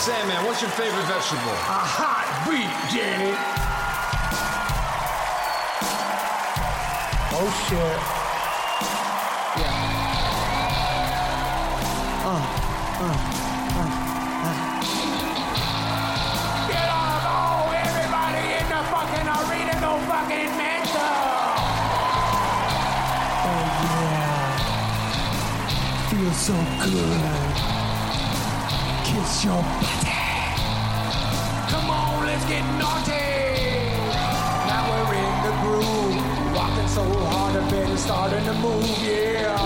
Sandman, what's your favorite vegetable? A hot beet, Danny. Oh shit. Uh, uh, uh, Get up, oh, everybody in the fucking arena go fucking mental. Oh yeah. Feels so good. Kiss your body. Come on, let's get naughty. Now we're in the groove. Walking so hard, I bet it's starting to move, yeah.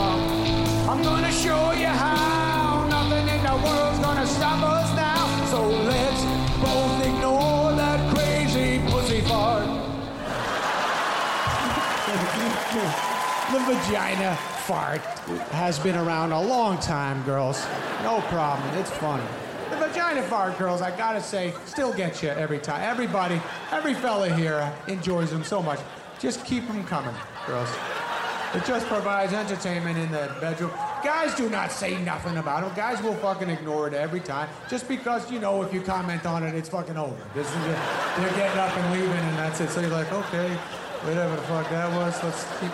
I'm gonna show you how. Nothing in the world's gonna stop us now. So let's both ignore that crazy pussy fart. the vagina fart has been around a long time, girls. No problem. It's funny. The vagina fart, girls, I gotta say, still get you every time. Everybody, every fella here enjoys them so much. Just keep them coming, girls. It just provides entertainment in the bedroom. Guys do not say nothing about it. Guys will fucking ignore it every time. Just because, you know, if you comment on it, it's fucking over. This is it. They're getting up and leaving and that's it. So you're like, okay, whatever the fuck that was, let's keep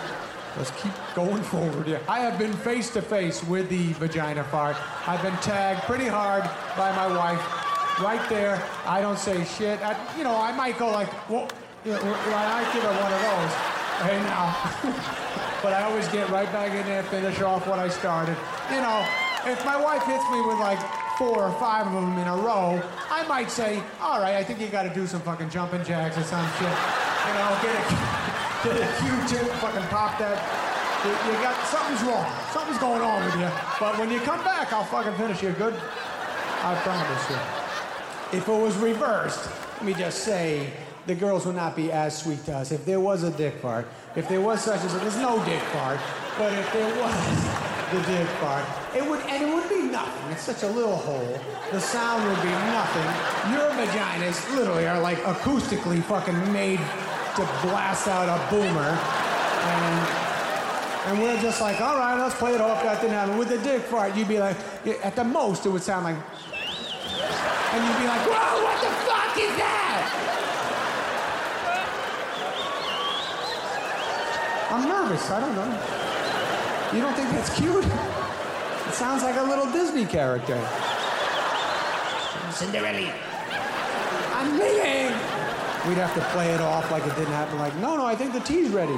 let's keep going forward. Yeah. I have been face to face with the vagina fart. I've been tagged pretty hard by my wife. Right there. I don't say shit. I, you know, I might go like, well, you know, I give her one of those. right uh, now. but I always get right back in there, and finish off what I started. You know, if my wife hits me with like four or five of them in a row, I might say, all right, I think you got to do some fucking jumping jacks or some shit. You know, get a, get a Q-tip, fucking pop that. You, you got something's wrong. Something's going on with you. But when you come back, I'll fucking finish you good. I promise you. If it was reversed, let me just say, the girls would not be as sweet to us. If there was a dick part, if there was such as a, there's no dick part, but if there was the dick part, it would, and it would be nothing. It's such a little hole. The sound would be nothing. Your vaginas literally are like acoustically fucking made to blast out a boomer. And and we're just like, all right, let's play it off. That didn't happen. With the dick fart, you'd be like, at the most, it would sound like, and you'd be like, whoa, what the fuck is that? I'm nervous. I don't know. You don't think that's cute? It sounds like a little Disney character. Cinderella. I'm leaving. We'd have to play it off like it didn't happen. Like, no, no, I think the tea's ready.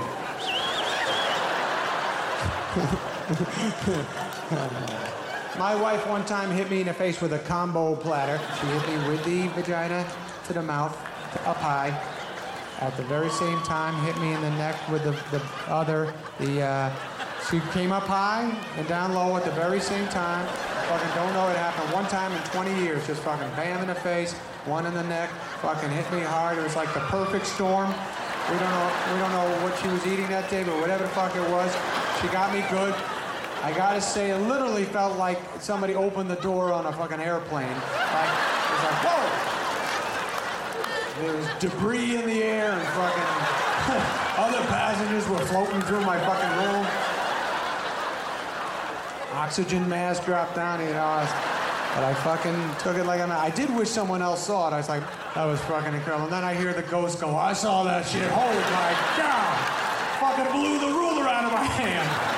My wife one time hit me in the face with a combo platter. She hit me with the vagina to the mouth, up high. At the very same time, hit me in the neck with the, the other. The uh, she came up high and down low at the very same time. Fucking don't know it happened one time in 20 years. Just fucking bam in the face, one in the neck. Fucking hit me hard. It was like the perfect storm. We don't know. We don't know what she was eating that day, but whatever the fuck it was, she got me good. I gotta say, it literally felt like somebody opened the door on a fucking airplane. Like, it was like, whoa! There was debris in the air and fucking other passengers were floating through my fucking room. Oxygen mask dropped down, you know. I was, but I fucking took it like I'm. I did wish someone else saw it. I was like, that was fucking incredible. And then I hear the ghost go, I saw that shit. Holy my God! Fucking blew the ruler out of my hand.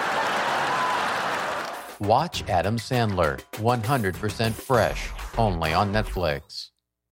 Watch Adam Sandler 100% fresh only on Netflix.